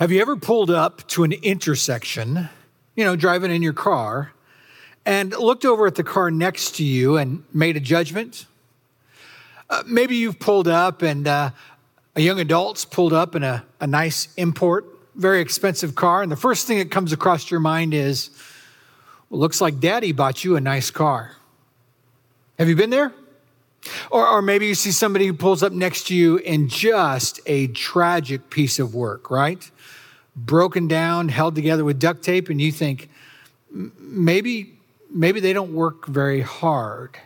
Have you ever pulled up to an intersection, you know, driving in your car, and looked over at the car next to you and made a judgment? Uh, maybe you've pulled up and uh, a young adult's pulled up in a, a nice import, very expensive car, and the first thing that comes across your mind is, well, looks like daddy bought you a nice car. Have you been there? Or, or maybe you see somebody who pulls up next to you in just a tragic piece of work, right? Broken down, held together with duct tape, and you think maybe maybe they don't work very hard.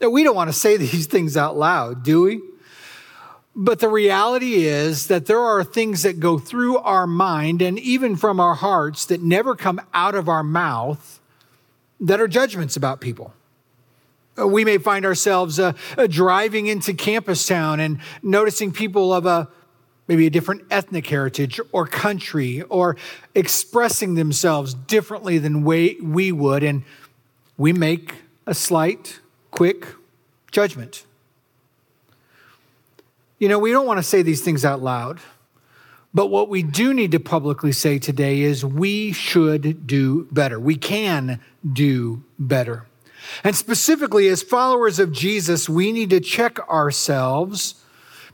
Now, We don't want to say these things out loud, do we? But the reality is that there are things that go through our mind and even from our hearts that never come out of our mouth that are judgments about people. We may find ourselves uh, uh, driving into campus town and noticing people of a maybe a different ethnic heritage or country or expressing themselves differently than we, we would. And we make a slight, quick judgment. You know, we don't want to say these things out loud, but what we do need to publicly say today is we should do better. We can do better. And specifically, as followers of Jesus, we need to check ourselves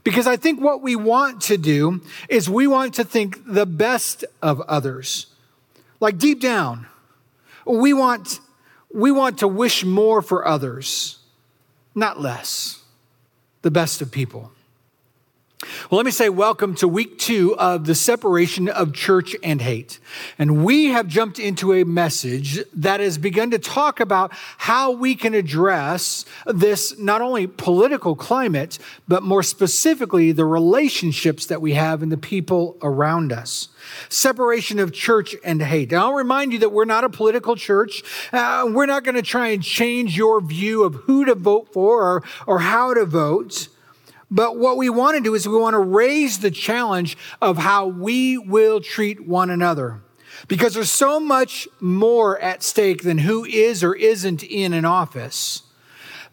because I think what we want to do is we want to think the best of others. Like deep down, we want, we want to wish more for others, not less. The best of people. Well, let me say welcome to week two of the separation of church and hate. And we have jumped into a message that has begun to talk about how we can address this not only political climate, but more specifically, the relationships that we have in the people around us. Separation of church and hate. And I'll remind you that we're not a political church. Uh, we're not going to try and change your view of who to vote for or, or how to vote. But what we want to do is we want to raise the challenge of how we will treat one another. Because there's so much more at stake than who is or isn't in an office.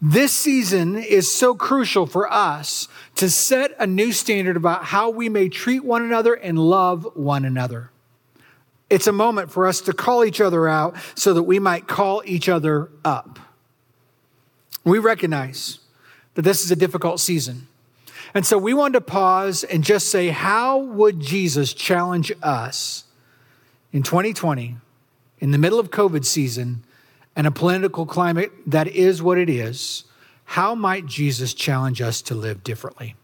This season is so crucial for us to set a new standard about how we may treat one another and love one another. It's a moment for us to call each other out so that we might call each other up. We recognize that this is a difficult season. And so we wanted to pause and just say, how would Jesus challenge us in 2020, in the middle of COVID season, and a political climate that is what it is? How might Jesus challenge us to live differently?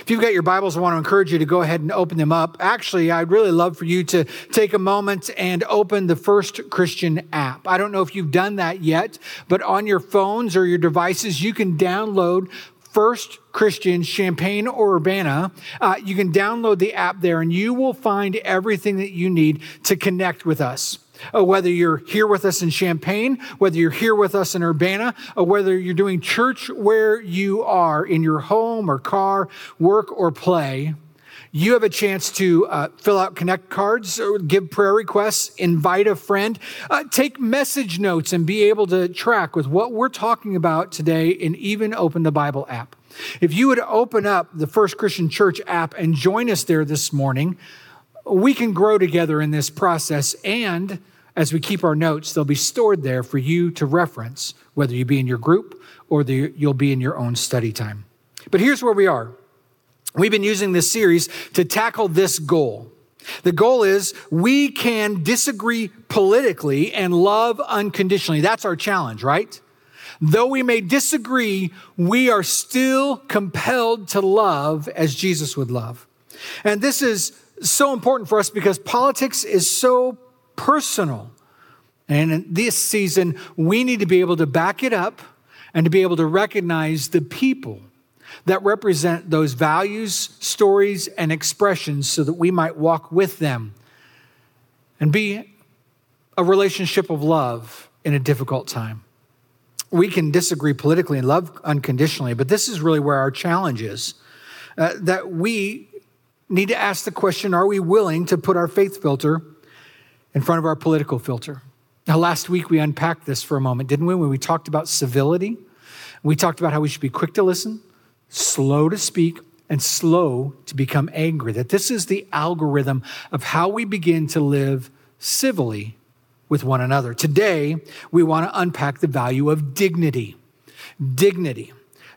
If you've got your Bibles, I want to encourage you to go ahead and open them up. Actually, I'd really love for you to take a moment and open the First Christian app. I don't know if you've done that yet, but on your phones or your devices, you can download First Christian, Champaign or Urbana. Uh, you can download the app there and you will find everything that you need to connect with us. Uh, whether you're here with us in Champaign, whether you're here with us in Urbana, or whether you're doing church where you are in your home or car, work or play, you have a chance to uh, fill out connect cards, give prayer requests, invite a friend, uh, take message notes, and be able to track with what we're talking about today, and even open the Bible app. If you would open up the First Christian Church app and join us there this morning, we can grow together in this process. And as we keep our notes, they'll be stored there for you to reference, whether you be in your group or the, you'll be in your own study time. But here's where we are. We've been using this series to tackle this goal. The goal is we can disagree politically and love unconditionally. That's our challenge, right? Though we may disagree, we are still compelled to love as Jesus would love. And this is so important for us because politics is so personal. And in this season, we need to be able to back it up and to be able to recognize the people that represent those values, stories, and expressions so that we might walk with them and be a relationship of love in a difficult time. We can disagree politically and love unconditionally, but this is really where our challenge is uh, that we need to ask the question are we willing to put our faith filter in front of our political filter? Now, last week we unpacked this for a moment, didn't we? When we talked about civility, we talked about how we should be quick to listen, slow to speak, and slow to become angry. That this is the algorithm of how we begin to live civilly with one another. Today, we want to unpack the value of dignity. Dignity.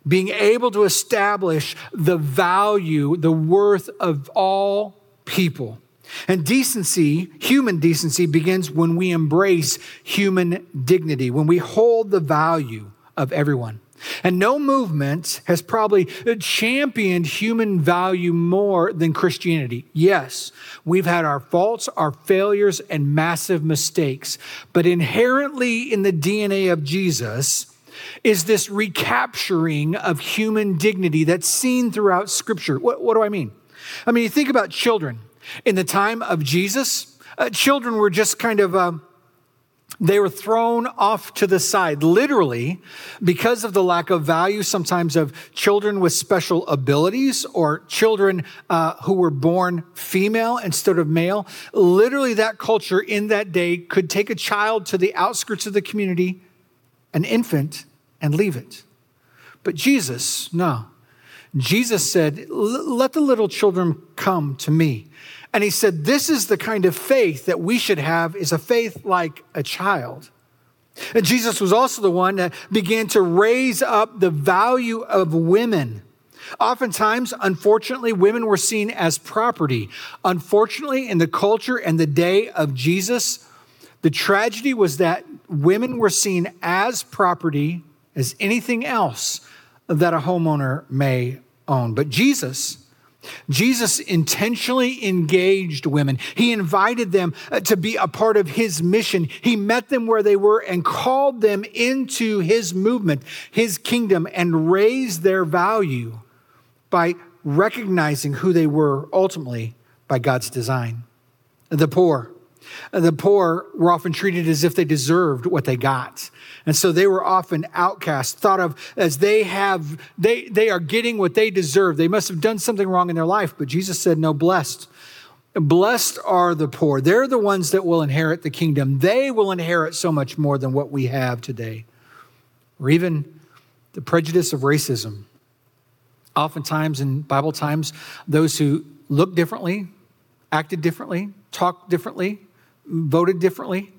Being able to establish the value, the worth of all people. And decency, human decency, begins when we embrace human dignity, when we hold the value of everyone. And no movement has probably championed human value more than Christianity. Yes, we've had our faults, our failures, and massive mistakes. But inherently in the DNA of Jesus is this recapturing of human dignity that's seen throughout Scripture. What, what do I mean? I mean, you think about children. In the time of Jesus, uh, children were just kind of. Uh, they were thrown off to the side, literally, because of the lack of value sometimes of children with special abilities or children uh, who were born female instead of male. Literally, that culture in that day could take a child to the outskirts of the community, an infant, and leave it. But Jesus, no. Jesus said, Let the little children come to me. And he said, This is the kind of faith that we should have, is a faith like a child. And Jesus was also the one that began to raise up the value of women. Oftentimes, unfortunately, women were seen as property. Unfortunately, in the culture and the day of Jesus, the tragedy was that women were seen as property, as anything else that a homeowner may own. But Jesus, Jesus intentionally engaged women. He invited them uh, to be a part of his mission. He met them where they were and called them into his movement, his kingdom, and raised their value by recognizing who they were ultimately by God's design. The poor. The poor were often treated as if they deserved what they got. And so they were often outcast, thought of as they have, they, they are getting what they deserve. They must have done something wrong in their life. But Jesus said, no, blessed. Blessed are the poor. They're the ones that will inherit the kingdom. They will inherit so much more than what we have today. Or even the prejudice of racism. Oftentimes in Bible times, those who look differently, acted differently, talked differently, voted differently,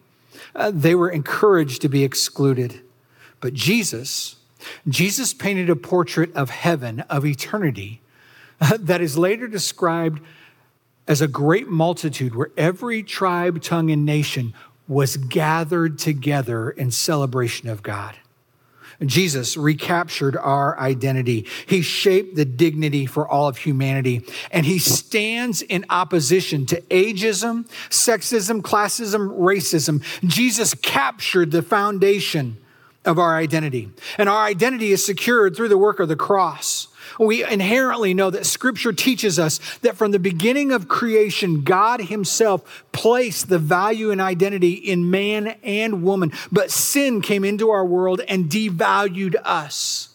uh, they were encouraged to be excluded. But Jesus, Jesus painted a portrait of heaven, of eternity, uh, that is later described as a great multitude where every tribe, tongue, and nation was gathered together in celebration of God. Jesus recaptured our identity. He shaped the dignity for all of humanity. And he stands in opposition to ageism, sexism, classism, racism. Jesus captured the foundation of our identity. And our identity is secured through the work of the cross we inherently know that scripture teaches us that from the beginning of creation, God himself placed the value and identity in man and woman. But sin came into our world and devalued us.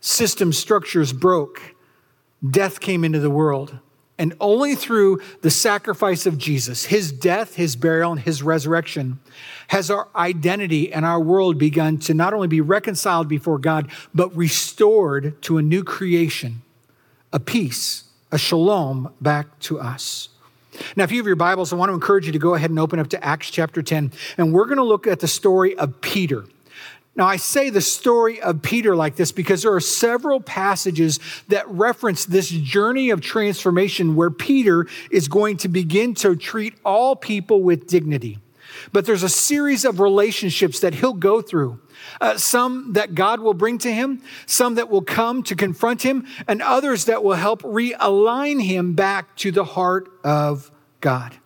System structures broke. Death came into the world. And only through the sacrifice of Jesus, his death, his burial, and his resurrection, has our identity and our world begun to not only be reconciled before God, but restored to a new creation, a peace, a shalom back to us. Now, if you have your Bibles, I want to encourage you to go ahead and open up to Acts chapter 10. And we're going to look at the story of Peter. Now, I say the story of Peter like this because there are several passages that reference this journey of transformation where Peter is going to begin to treat all people with dignity. But there's a series of relationships that he'll go through. Uh, some that God will bring to him, some that will come to confront him, and others that will help realign him back to the heart of God.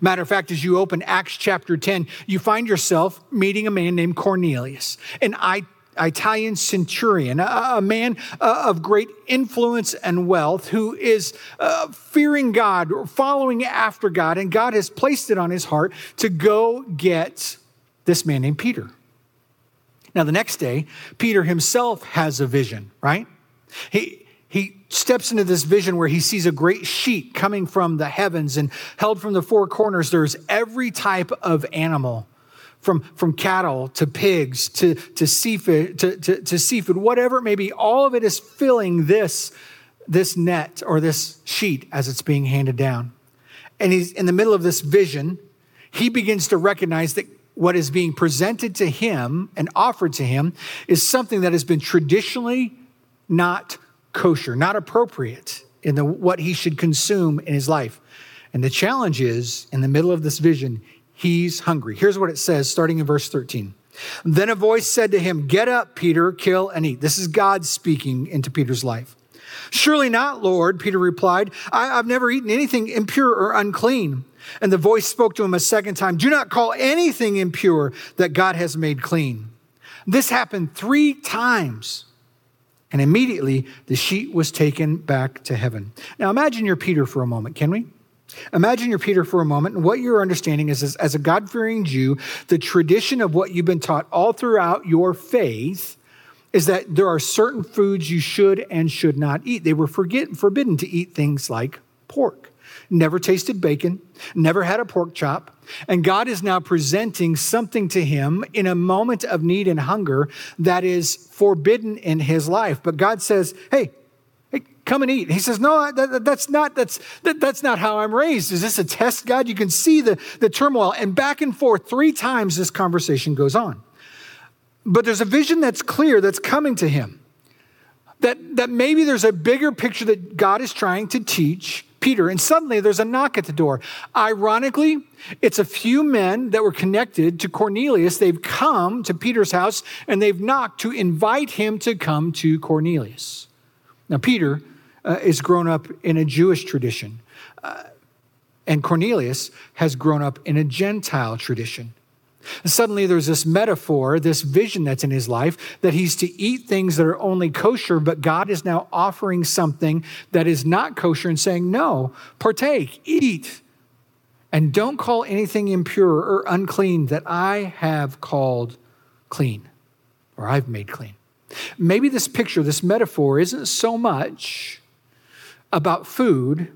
Matter of fact, as you open Acts chapter 10, you find yourself meeting a man named Cornelius, an Italian centurion, a, man uh, of great influence and wealth who is uh, fearing God, following after God, and God has placed it on his heart to go get this man named Peter. Now, the next day, Peter himself has a vision, right? He, he steps into this vision where he sees a great sheet coming from the heavens and held from the four corners. There's every type of animal. From, from cattle to pigs to, to, seafood, to, to, to seafood, whatever it may be, all of it is filling this this net or this sheet as it's being handed down. And he's in the middle of this vision. He begins to recognize that what is being presented to him and offered to him is something that has been traditionally not kosher, not appropriate in the, what he should consume in his life. And the challenge is in the middle of this vision, he's hungry. Here's what it says starting in verse 13. Then a voice said to him, Get up, Peter, kill and eat. This is God speaking into Peter's life. Surely not, Lord, Peter replied. I, have never eaten anything impure or unclean. And the voice spoke to him a second time Do not call anything impure that God has made clean. This happened three times. And immediately the sheet was taken back to heaven. Now imagine you're Peter for a moment, can we? Imagine you're Peter for a moment, and what you're understanding is, as a God fearing Jew, the tradition of what you've been taught all throughout your faith is that there are certain foods you should and should not eat. They were forget, forbidden to eat things like pork never tasted bacon, never had a pork chop, and God is now presenting something to him in a moment of need and hunger that is forbidden in his life. But God says, "Hey, hey come and eat." He says, "No, that, that's not that's that, that's not how I'm raised. Is this a test, God?" You can see the the turmoil and back and forth three times this conversation goes on. But there's a vision that's clear that's coming to him. That, that maybe there's a bigger picture that God is trying to teach Peter, and suddenly there's a knock at the door. Ironically, it's a few men that were connected to Cornelius. They've come to Peter's house and they've knocked to invite him to come to Cornelius. Now, Peter uh, is grown up in a Jewish tradition, uh, and Cornelius has grown up in a Gentile tradition. And suddenly there's this metaphor, this vision that's in his life that he's to eat things that are only kosher, but God is now offering something that is not kosher and saying, No, partake, eat, and don't call anything impure or unclean that I have called clean or I've made clean. Maybe this picture, this metaphor, isn't so much about food,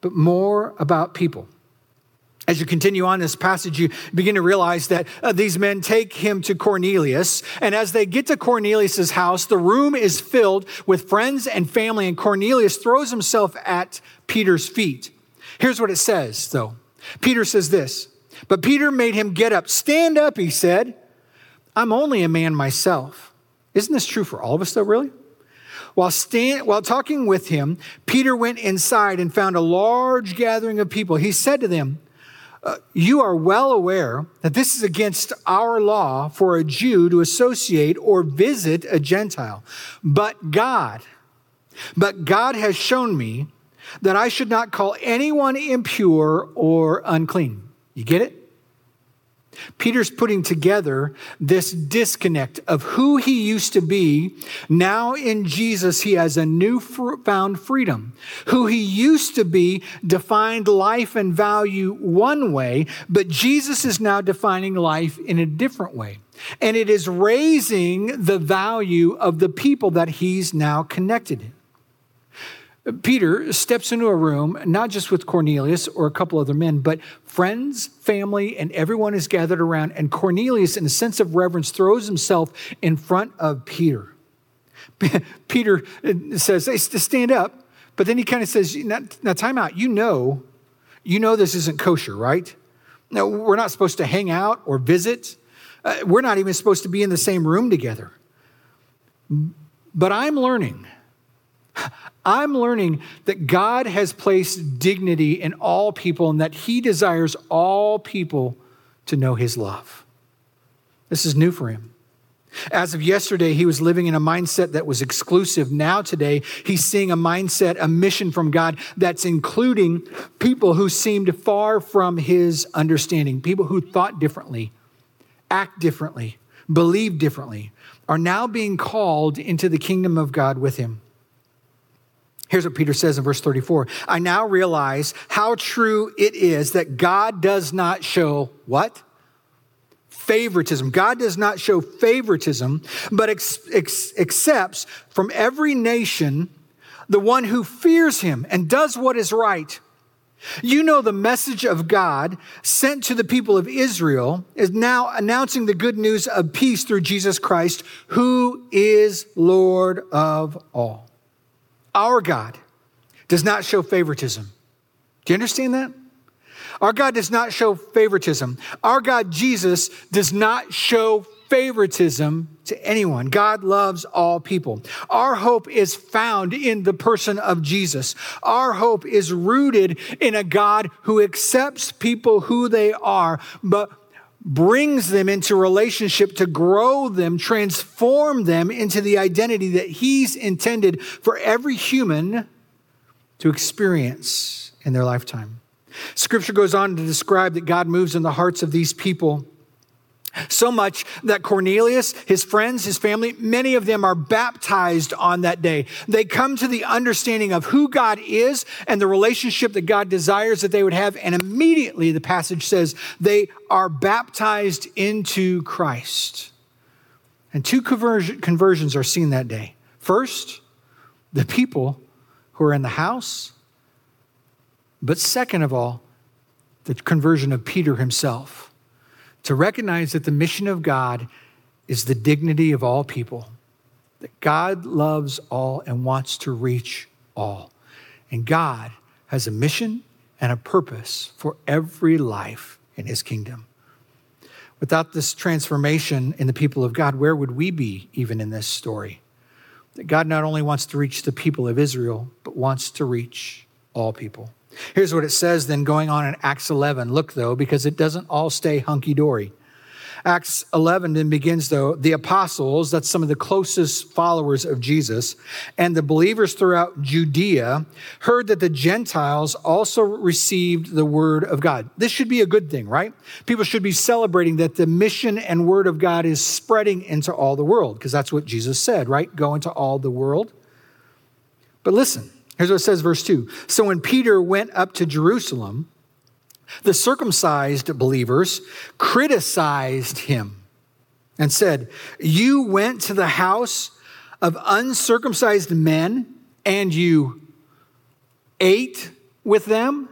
but more about people. As you continue on this passage, you begin to realize that uh, these men take him to Cornelius. And as they get to Cornelius's house, the room is filled with friends and family, and Cornelius throws himself at Peter's feet. Here's what it says, though. Peter says this, but Peter made him get up. Stand up, he said. I'm only a man myself. Isn't this true for all of us, though, really? While, stand, while talking with him, Peter went inside and found a large gathering of people. He said to them, uh, you are well aware that this is against our law for a Jew to associate or visit a Gentile. But God, but God has shown me that I should not call anyone impure or unclean. You get it? Peter's putting together this disconnect of who he used to be. Now in Jesus, he has a newfound freedom. Who he used to be defined life and value one way, but Jesus is now defining life in a different way. And it is raising the value of the people that he's now connected Peter steps into a room, not just with Cornelius or a couple other men, but friends, family, and everyone is gathered around. And Cornelius, in a sense of reverence, throws himself in front of Peter. Peter uh, says, Hey, stand up. But then he kind of says, Now, time out. You know, you know this isn't kosher, right? No, we're not supposed to hang out or visit. Uh, we're not even supposed to be in the same room together. But I'm learning I'm learning that God has placed dignity in all people and that He desires all people to know His love. This is new for him. As of yesterday, he was living in a mindset that was exclusive. Now, today, he's seeing a mindset, a mission from God that's including people who seemed far from his understanding, people who thought differently, act differently, believe differently, are now being called into the kingdom of God with him. Here's what Peter says in verse 34 I now realize how true it is that God does not show what? Favoritism. God does not show favoritism, but ex- ex- accepts from every nation the one who fears him and does what is right. You know, the message of God sent to the people of Israel is now announcing the good news of peace through Jesus Christ, who is Lord of all. Our God does not show favoritism. Do you understand that? Our God does not show favoritism. Our God, Jesus, does not show favoritism to anyone. God loves all people. Our hope is found in the person of Jesus. Our hope is rooted in a God who accepts people who they are, but brings them into relationship to grow them, transform them into the identity that He's intended for every human to experience in their lifetime. Scripture goes on to describe that God moves in the hearts of these people so much that Cornelius, his friends, his family, many of them are baptized on that day. They come to the understanding of who God is and the relationship that God desires that they would have. And immediately the passage says they are baptized into Christ. And two conversions are seen that day. First, the people who are in the house. But second of all, the conversion of Peter himself to recognize that the mission of God is the dignity of all people, that God loves all and wants to reach all. And God has a mission and a purpose for every life in his kingdom. Without this transformation in the people of God, where would we be even in this story? That God not only wants to reach the people of Israel, but wants to reach all people. Here's what it says then going on in Acts 11. Look, though, because it doesn't all stay hunky dory. Acts 11 then begins, though, the apostles, that's some of the closest followers of Jesus, and the believers throughout Judea heard that the Gentiles also received the word of God. This should be a good thing, right? People should be celebrating that the mission and word of God is spreading into all the world, because that's what Jesus said, right? Go into all the world. But listen, Here's what it says, verse 2. So when Peter went up to Jerusalem, the circumcised believers criticized him and said, You went to the house of uncircumcised men and you ate with them?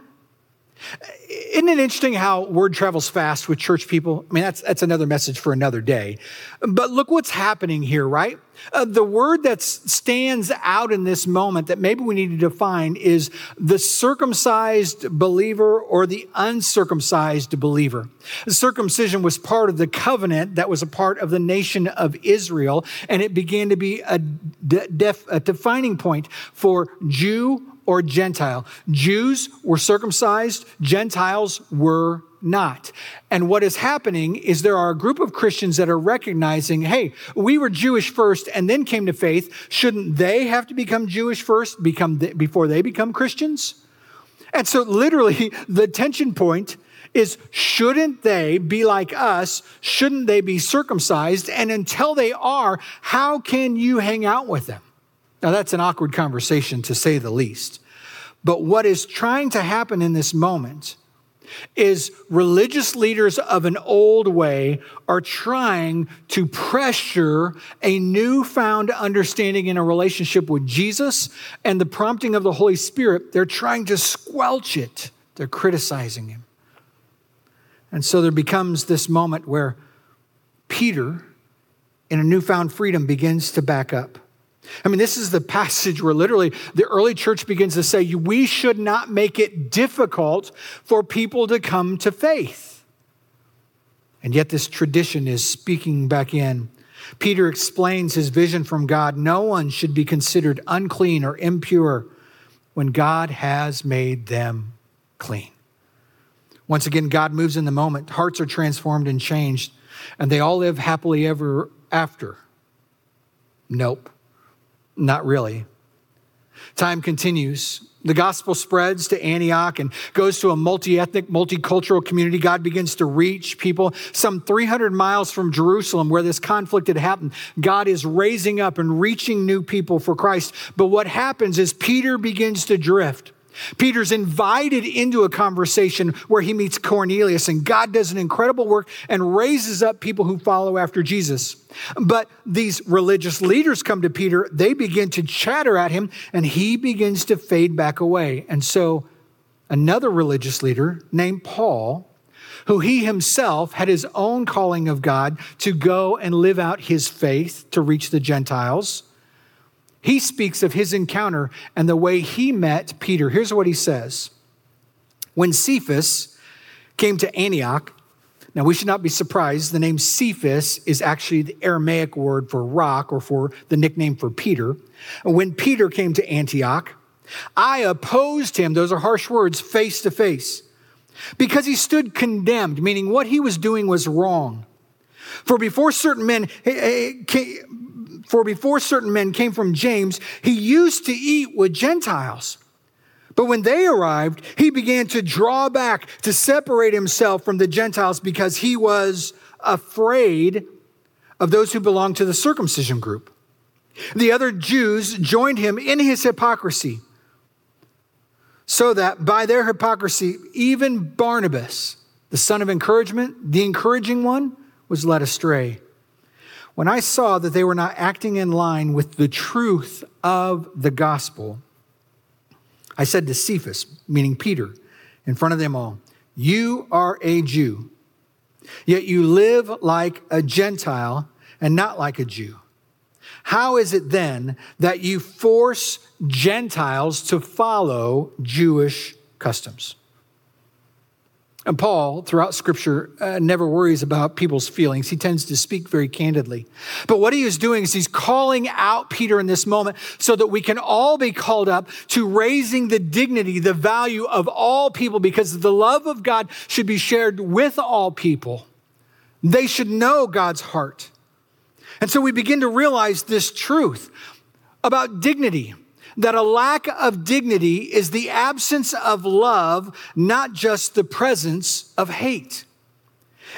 Isn't it interesting how word travels fast with church people? I mean, that's, that's another message for another day. But look what's happening here, right? Uh, the word that stands out in this moment that maybe we need to define is the circumcised believer or the uncircumcised believer. Circumcision was part of the covenant that was a part of the nation of Israel, and it began to be a, def, a defining point for Jew or Gentile. Jews were circumcised, Gentiles were not. And what is happening is there are a group of Christians that are recognizing, hey, we were Jewish first and then came to faith. Shouldn't they have to become Jewish first become before they become Christians? And so literally the tension point is shouldn't they be like us? Shouldn't they be circumcised? And until they are, how can you hang out with them? Now, that's an awkward conversation to say the least. But what is trying to happen in this moment is religious leaders of an old way are trying to pressure a newfound understanding in a relationship with Jesus and the prompting of the Holy Spirit. They're trying to squelch it, they're criticizing him. And so there becomes this moment where Peter, in a newfound freedom, begins to back up. I mean, this is the passage where literally the early church begins to say, we should not make it difficult for people to come to faith. And yet, this tradition is speaking back in. Peter explains his vision from God no one should be considered unclean or impure when God has made them clean. Once again, God moves in the moment. Hearts are transformed and changed, and they all live happily ever after. Nope. Not really. Time continues. The gospel spreads to Antioch and goes to a multi ethnic, multicultural community. God begins to reach people. Some 300 miles from Jerusalem, where this conflict had happened, God is raising up and reaching new people for Christ. But what happens is Peter begins to drift. Peter's invited into a conversation where he meets Cornelius, and God does an incredible work and raises up people who follow after Jesus. But these religious leaders come to Peter, they begin to chatter at him, and he begins to fade back away. And so, another religious leader named Paul, who he himself had his own calling of God to go and live out his faith to reach the Gentiles, he speaks of his encounter and the way he met Peter. Here's what he says When Cephas came to Antioch, now we should not be surprised, the name Cephas is actually the Aramaic word for rock or for the nickname for Peter. When Peter came to Antioch, I opposed him, those are harsh words, face to face, because he stood condemned, meaning what he was doing was wrong. For before certain men, eh, eh, for before certain men came from James, he used to eat with Gentiles. But when they arrived, he began to draw back to separate himself from the Gentiles because he was afraid of those who belonged to the circumcision group. The other Jews joined him in his hypocrisy, so that by their hypocrisy, even Barnabas, the son of encouragement, the encouraging one, was led astray. When I saw that they were not acting in line with the truth of the gospel, I said to Cephas, meaning Peter, in front of them all, You are a Jew, yet you live like a Gentile and not like a Jew. How is it then that you force Gentiles to follow Jewish customs? And Paul, throughout scripture, uh, never worries about people's feelings. He tends to speak very candidly. But what he is doing is he's calling out Peter in this moment so that we can all be called up to raising the dignity, the value of all people, because the love of God should be shared with all people. They should know God's heart. And so we begin to realize this truth about dignity that a lack of dignity is the absence of love, not just the presence of hate.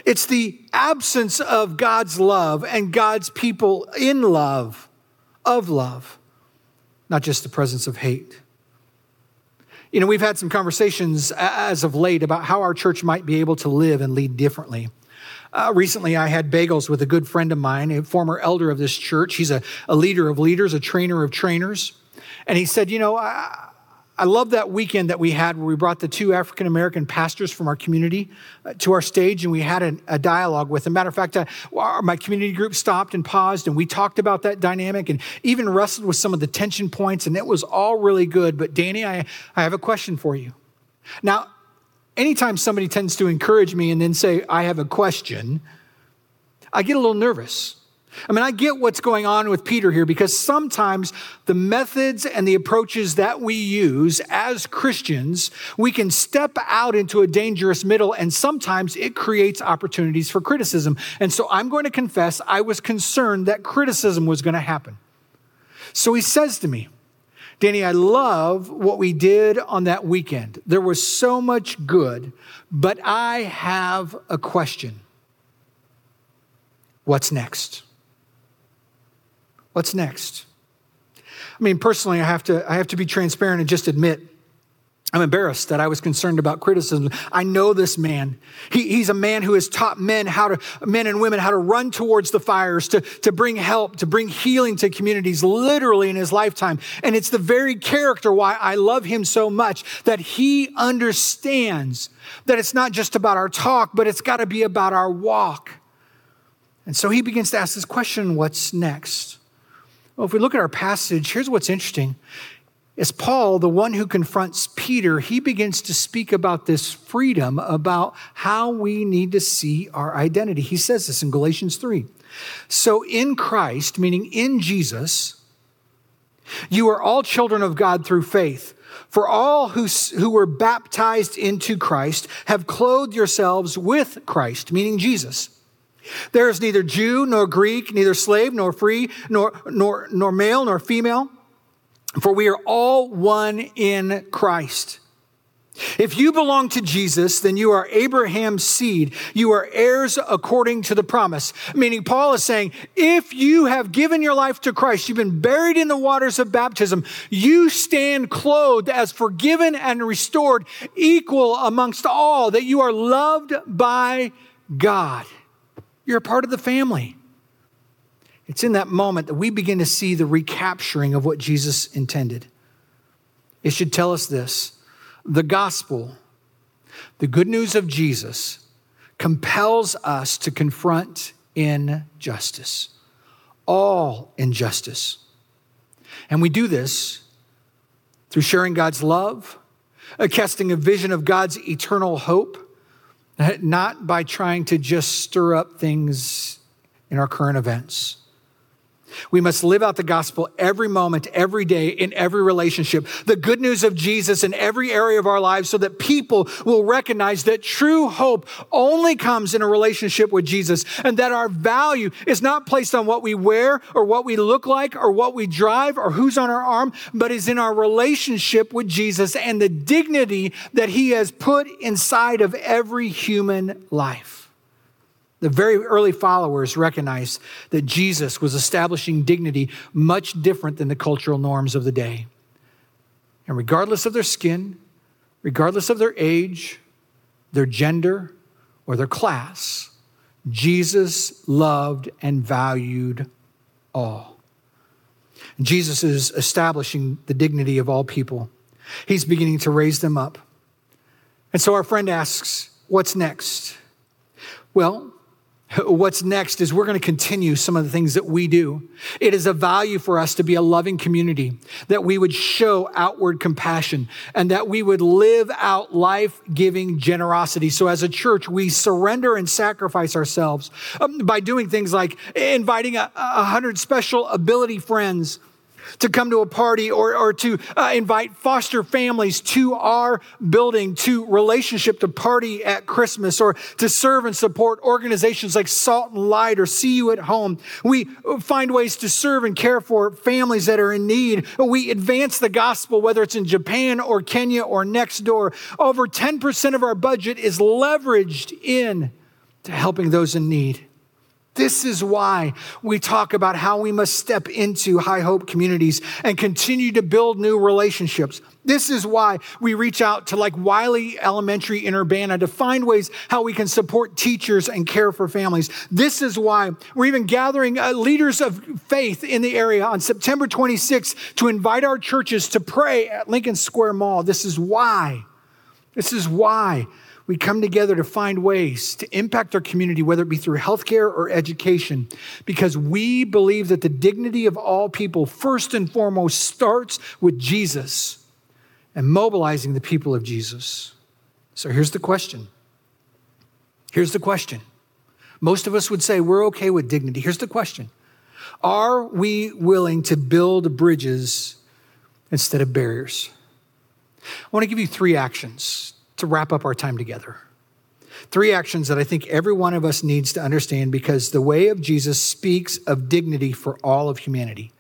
It's the absence of God's love and God's people in love, of love, not just the presence of hate. You know, we've had some conversations as of late about how our church might be able to live and lead differently. Uh, recently, I had bagels with a good friend of mine, a former elder of this church. He's a, a leader of leaders, a trainer of trainers. And he said, You know, I, I love that weekend that we had where we brought the two African American pastors from our community uh, to our stage and we had a, a dialogue with them. Matter of fact, uh, our, my community group stopped and paused and we talked about that dynamic and even wrestled with some of the tension points, and it was all really good. But Danny, I, I have a question for you. Now, anytime somebody tends to encourage me and then say, I have a question, I get a little nervous. I mean, I get what's going on with Peter here because sometimes the methods and the approaches that we use as Christians, we can step out into a dangerous middle and sometimes it creates opportunities for criticism. And so I'm going to confess I was concerned that criticism was going to happen. So he says to me, Danny, I love what we did on that weekend. There was so much good, but I have a question. What's next? What's next? I mean, personally, I have to, I have to be transparent and just admit I'm embarrassed that I was concerned about criticism. I know this man. He, he's a man who has taught men how to, men and women how to run towards the fires, to, to bring help, to bring healing to communities literally in his lifetime. And it's the very character why I love him so much that he understands that it's not just about our talk, but it's got to be about our walk. And so he begins to ask this question what's next? Well, if we look at our passage, here's what's interesting. As Paul, the one who confronts Peter, he begins to speak about this freedom, about how we need to see our identity. He says this in Galatians 3. So in Christ, meaning in Jesus, you are all children of God through faith. For all who, who were baptized into Christ have clothed yourselves with Christ, meaning Jesus. There is neither Jew nor Greek, neither slave nor free, nor, nor, nor male nor female, for we are all one in Christ. If you belong to Jesus, then you are Abraham's seed. You are heirs according to the promise. Meaning, Paul is saying, if you have given your life to Christ, you've been buried in the waters of baptism, you stand clothed as forgiven and restored, equal amongst all, that you are loved by God. You're a part of the family. It's in that moment that we begin to see the recapturing of what Jesus intended. It should tell us this the gospel, the good news of Jesus, compels us to confront injustice, all injustice. And we do this through sharing God's love, casting a vision of God's eternal hope, not by trying to just stir up things in our current events. We must live out the gospel every moment, every day, in every relationship. The good news of Jesus in every area of our lives so that people will recognize that true hope only comes in a relationship with Jesus and that our value is not placed on what we wear or what we look like or what we drive or who's on our arm, but is in our relationship with Jesus and the dignity that he has put inside of every human life. The very early followers recognized that Jesus was establishing dignity much different than the cultural norms of the day. And regardless of their skin, regardless of their age, their gender, or their class, Jesus loved and valued all. Jesus is establishing the dignity of all people. He's beginning to raise them up. And so our friend asks, What's next? Well, What's next is we're going to continue some of the things that we do. It is a value for us to be a loving community, that we would show outward compassion and that we would live out life giving generosity. So as a church, we surrender and sacrifice ourselves um, by doing things like inviting a, a hundred special ability friends to come to a party or, or to uh, invite foster families to our building, to relationship, to party at Christmas, or to serve and support organizations like Salt and Light or CU at Home. We find ways to serve and care for families that are in need. We advance the gospel, whether it's in Japan or Kenya or next door. Over 10% of our budget is leveraged in to helping those in need. This is why we talk about how we must step into high hope communities and continue to build new relationships. This is why we reach out to like Wiley Elementary in Urbana to find ways how we can support teachers and care for families. This is why we're even gathering uh, leaders of faith in the area on September 26th to invite our churches to pray at Lincoln Square Mall. This is why. This is why we come together to find ways to impact our community, whether it be through healthcare or education, because we believe that the dignity of all people, first and foremost, starts with Jesus and mobilizing the people of Jesus. So here's the question. Here's the question. Most of us would say we're okay with dignity. Here's the question Are we willing to build bridges instead of barriers? I want to give you three actions to wrap up our time together. Three actions that I think every one of us needs to understand because the way of Jesus speaks of dignity for all of humanity.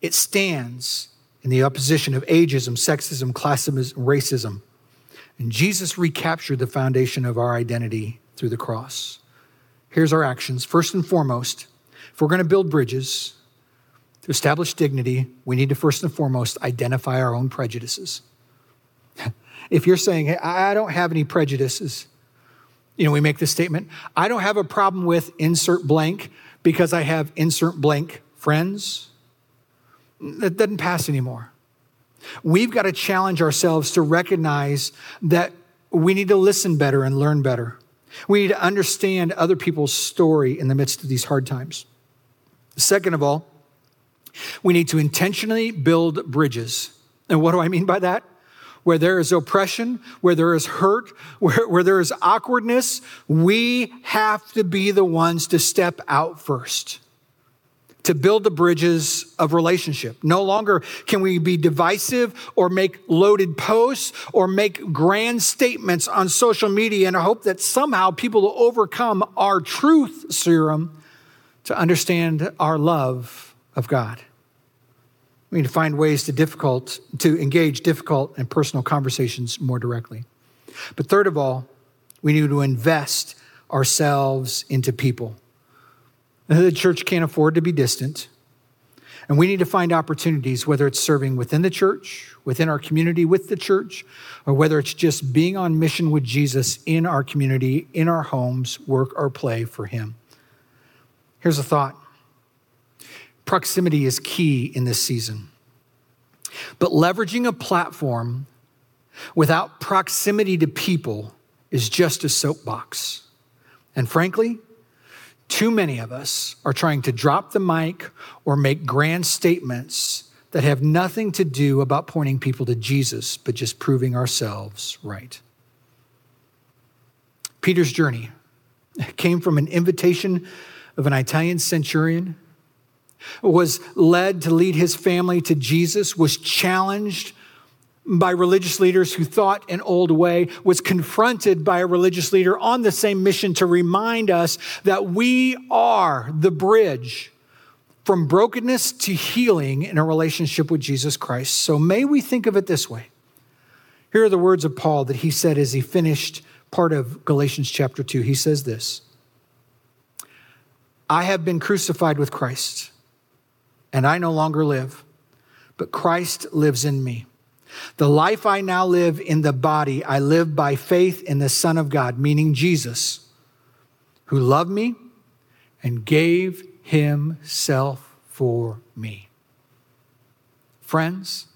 It stands in the opposition of ageism, sexism, classism, racism. And Jesus recaptured the foundation of our identity through the cross. Here's our actions. First and foremost, if we're going to build bridges to establish dignity, we need to first and foremost identify our own prejudices. If you're saying, hey, I don't have any prejudices, you know, we make this statement I don't have a problem with insert blank because I have insert blank friends. That doesn't pass anymore. We've got to challenge ourselves to recognize that we need to listen better and learn better. We need to understand other people's story in the midst of these hard times. Second of all, we need to intentionally build bridges. And what do I mean by that? Where there is oppression, where there is hurt, where, where there is awkwardness, we have to be the ones to step out first to build the bridges of relationship. No longer can we be divisive or make loaded posts or make grand statements on social media and hope that somehow people will overcome our truth serum to understand our love of God. We need to find ways to difficult to engage difficult and personal conversations more directly. But third of all, we need to invest ourselves into people. The church can't afford to be distant. And we need to find opportunities, whether it's serving within the church, within our community with the church, or whether it's just being on mission with Jesus in our community, in our homes, work or play for Him. Here's a thought Proximity is key in this season. But leveraging a platform without proximity to people is just a soapbox. And frankly, too many of us are trying to drop the mic or make grand statements that have nothing to do about pointing people to Jesus, but just proving ourselves right. Peter's journey came from an invitation of an Italian centurion, was led to lead his family to Jesus, was challenged by religious leaders who thought an old way, was confronted by a religious leader on the same mission to remind us that we are the bridge from brokenness to healing in a relationship with Jesus Christ. So may we think of it this way. Here are the words of Paul that he said as he finished part of Galatians chapter 2. He says this I have been crucified with Christ, and I no longer live, but Christ lives in me. The life I now live in the body, I live by faith in the Son of God, meaning Jesus, who loved me and gave himself for me. Friends,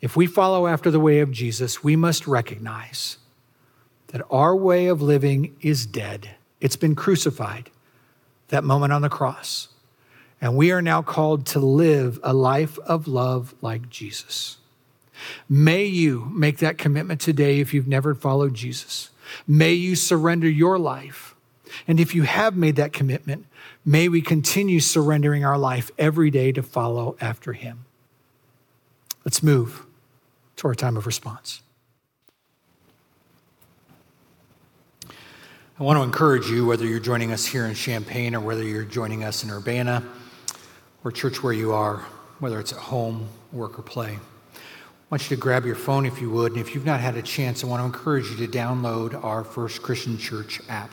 if we follow after the way of Jesus, we must recognize that our way of living is dead. It's been crucified, that moment on the cross. And we are now called to live a life of love like Jesus. May you make that commitment today if you've never followed Jesus. May you surrender your life. And if you have made that commitment, may we continue surrendering our life every day to follow after him. Let's move to our time of response. I want to encourage you, whether you're joining us here in Champaign or whether you're joining us in Urbana or church where you are, whether it's at home, work, or play. I want you to grab your phone if you would. And if you've not had a chance, I want to encourage you to download our First Christian Church app.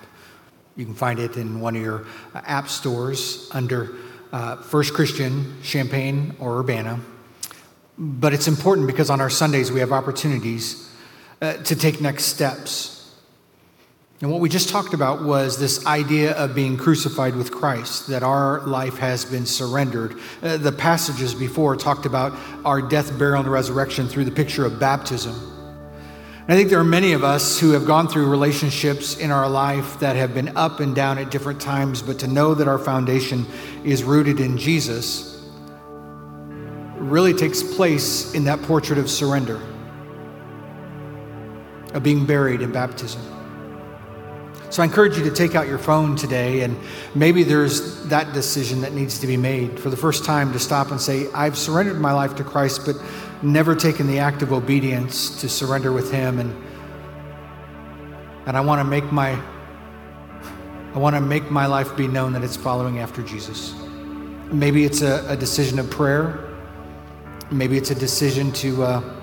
You can find it in one of your uh, app stores under uh, First Christian, Champaign, or Urbana. But it's important because on our Sundays we have opportunities uh, to take next steps and what we just talked about was this idea of being crucified with Christ, that our life has been surrendered. Uh, the passages before talked about our death, burial, and resurrection through the picture of baptism. And I think there are many of us who have gone through relationships in our life that have been up and down at different times, but to know that our foundation is rooted in Jesus really takes place in that portrait of surrender, of being buried in baptism. So I encourage you to take out your phone today, and maybe there's that decision that needs to be made for the first time to stop and say, I've surrendered my life to Christ, but never taken the act of obedience to surrender with Him. And, and I want to make my I want to make my life be known that it's following after Jesus. Maybe it's a, a decision of prayer. Maybe it's a decision to uh,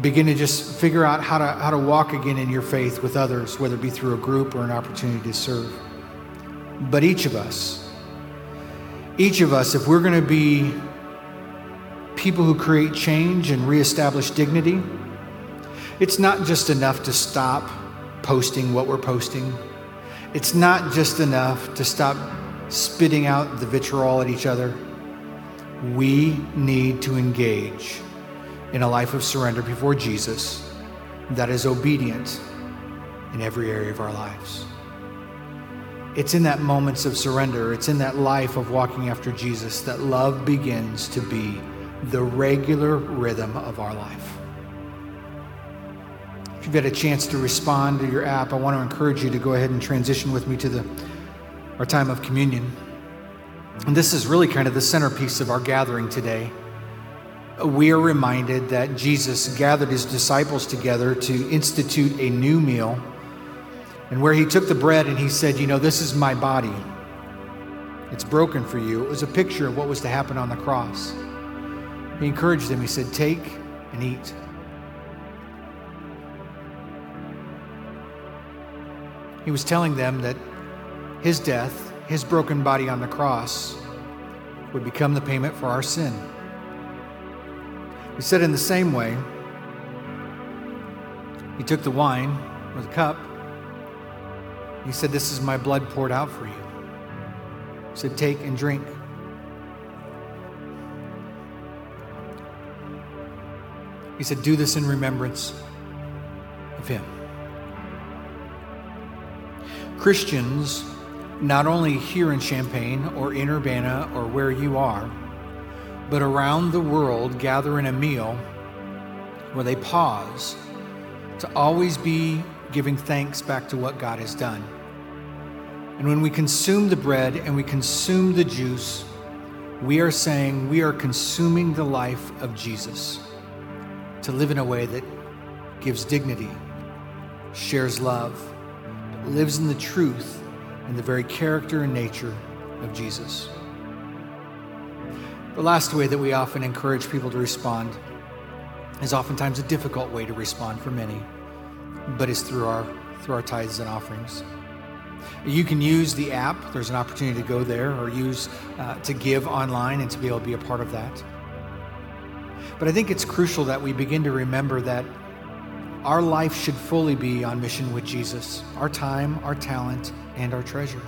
begin to just figure out how to, how to walk again in your faith with others, whether it be through a group or an opportunity to serve. But each of us, each of us, if we're going to be people who create change and reestablish dignity, it's not just enough to stop posting what we're posting. It's not just enough to stop spitting out the vitriol at each other. We need to engage in a life of surrender before Jesus that is obedient in every area of our lives. It's in that moments of surrender, it's in that life of walking after Jesus that love begins to be the regular rhythm of our life. If you've had a chance to respond to your app, I want to encourage you to go ahead and transition with me to the, our time of communion. And this is really kind of the centerpiece of our gathering today we are reminded that Jesus gathered his disciples together to institute a new meal, and where he took the bread and he said, You know, this is my body. It's broken for you. It was a picture of what was to happen on the cross. He encouraged them, he said, Take and eat. He was telling them that his death, his broken body on the cross, would become the payment for our sin. He said, in the same way, he took the wine or the cup. He said, This is my blood poured out for you. He said, Take and drink. He said, Do this in remembrance of him. Christians, not only here in Champaign or in Urbana or where you are, but around the world gather in a meal where they pause to always be giving thanks back to what God has done. And when we consume the bread and we consume the juice, we are saying we are consuming the life of Jesus to live in a way that gives dignity, shares love, lives in the truth and the very character and nature of Jesus. The last way that we often encourage people to respond is oftentimes a difficult way to respond for many, but it's through our through our tithes and offerings. You can use the app. There's an opportunity to go there or use uh, to give online and to be able to be a part of that. But I think it's crucial that we begin to remember that our life should fully be on mission with Jesus our time, our talent, and our treasure.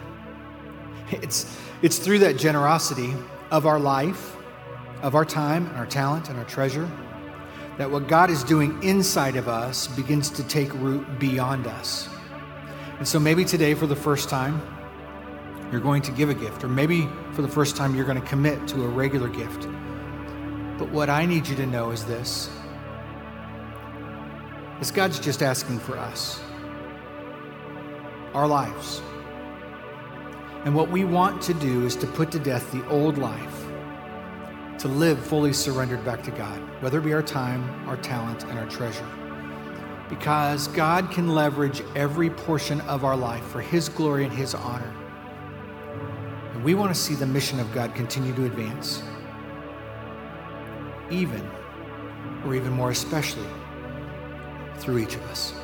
It's, it's through that generosity of our life, of our time, and our talent, and our treasure that what God is doing inside of us begins to take root beyond us. And so maybe today, for the first time, you're going to give a gift, or maybe for the first time, you're going to commit to a regular gift. But what I need you to know is this is God's just asking for us, our lives. And what we want to do is to put to death the old life, to live fully surrendered back to God, whether it be our time, our talent, and our treasure. Because God can leverage every portion of our life for His glory and His honor. And we want to see the mission of God continue to advance, even, or even more especially, through each of us.